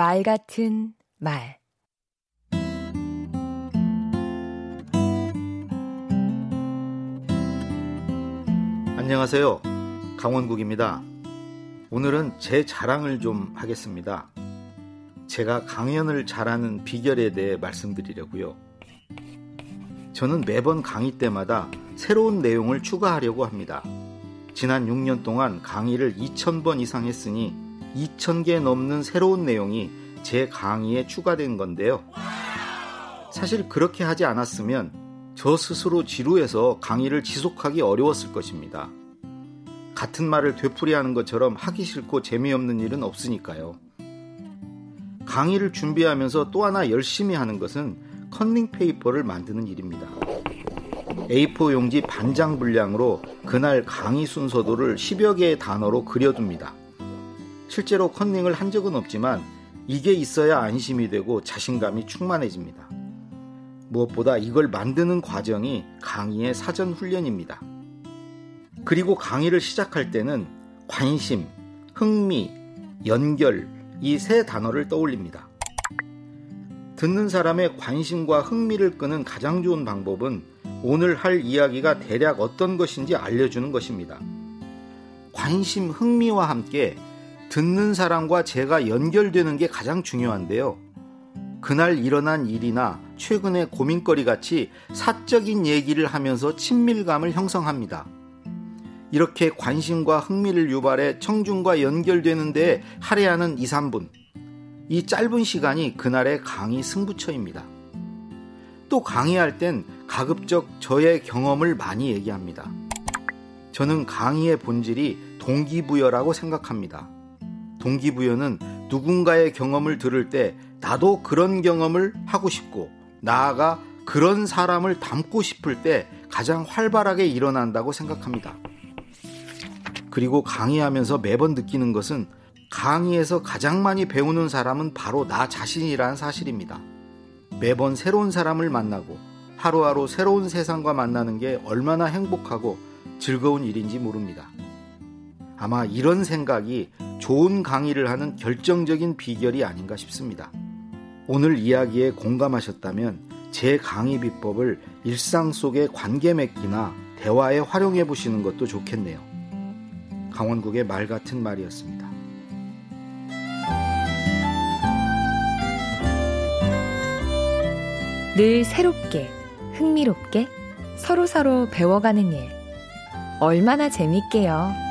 말 같은 말 안녕하세요. 강원국입니다. 오늘은 제 자랑을 좀 하겠습니다. 제가 강연을 잘하는 비결에 대해 말씀드리려고요. 저는 매번 강의 때마다 새로운 내용을 추가하려고 합니다. 지난 6년 동안 강의를 2,000번 이상 했으니 2,000개 넘는 새로운 내용이 제 강의에 추가된 건데요. 사실 그렇게 하지 않았으면 저 스스로 지루해서 강의를 지속하기 어려웠을 것입니다. 같은 말을 되풀이하는 것처럼 하기 싫고 재미없는 일은 없으니까요. 강의를 준비하면서 또 하나 열심히 하는 것은 컨닝 페이퍼를 만드는 일입니다. A4 용지 반장 분량으로 그날 강의 순서도를 10여 개의 단어로 그려둡니다. 실제로 컨닝을 한 적은 없지만 이게 있어야 안심이 되고 자신감이 충만해집니다. 무엇보다 이걸 만드는 과정이 강의의 사전 훈련입니다. 그리고 강의를 시작할 때는 관심, 흥미, 연결 이 세 단어를 떠올립니다. 듣는 사람의 관심과 흥미를 끄는 가장 좋은 방법은 오늘 할 이야기가 대략 어떤 것인지 알려주는 것입니다. 관심, 흥미와 함께 듣는 사람과 제가 연결되는 게 가장 중요한데요. 그날 일어난 일이나 최근의 고민거리 같이 사적인 얘기를 하면서 친밀감을 형성합니다. 이렇게 관심과 흥미를 유발해 청중과 연결되는 데 할애하는 2, 3분. 이 짧은 시간이 그날의 강의 승부처입니다. 또 강의할 땐 가급적 저의 경험을 많이 얘기합니다. 저는 강의의 본질이 동기부여라고 생각합니다. 동기부여는 누군가의 경험을 들을 때 나도 그런 경험을 하고 싶고 나아가 그런 사람을 닮고 싶을 때 가장 활발하게 일어난다고 생각합니다. 그리고 강의하면서 매번 느끼는 것은 강의에서 가장 많이 배우는 사람은 바로 나 자신이라는 사실입니다. 매번 새로운 사람을 만나고 하루하루 새로운 세상과 만나는 게 얼마나 행복하고 즐거운 일인지 모릅니다. 아마 이런 생각이 좋은 강의를 하는 결정적인 비결이 아닌가 싶습니다. 오늘 이야기에 공감하셨다면 제 강의 비법을 일상 속의 관계 맺기나 대화에 활용해 보시는 것도 좋겠네요. 강원국의 말 같은 말이었습니다. 늘 새롭게, 흥미롭게, 서로서로 배워가는 일. 얼마나 재밌게요.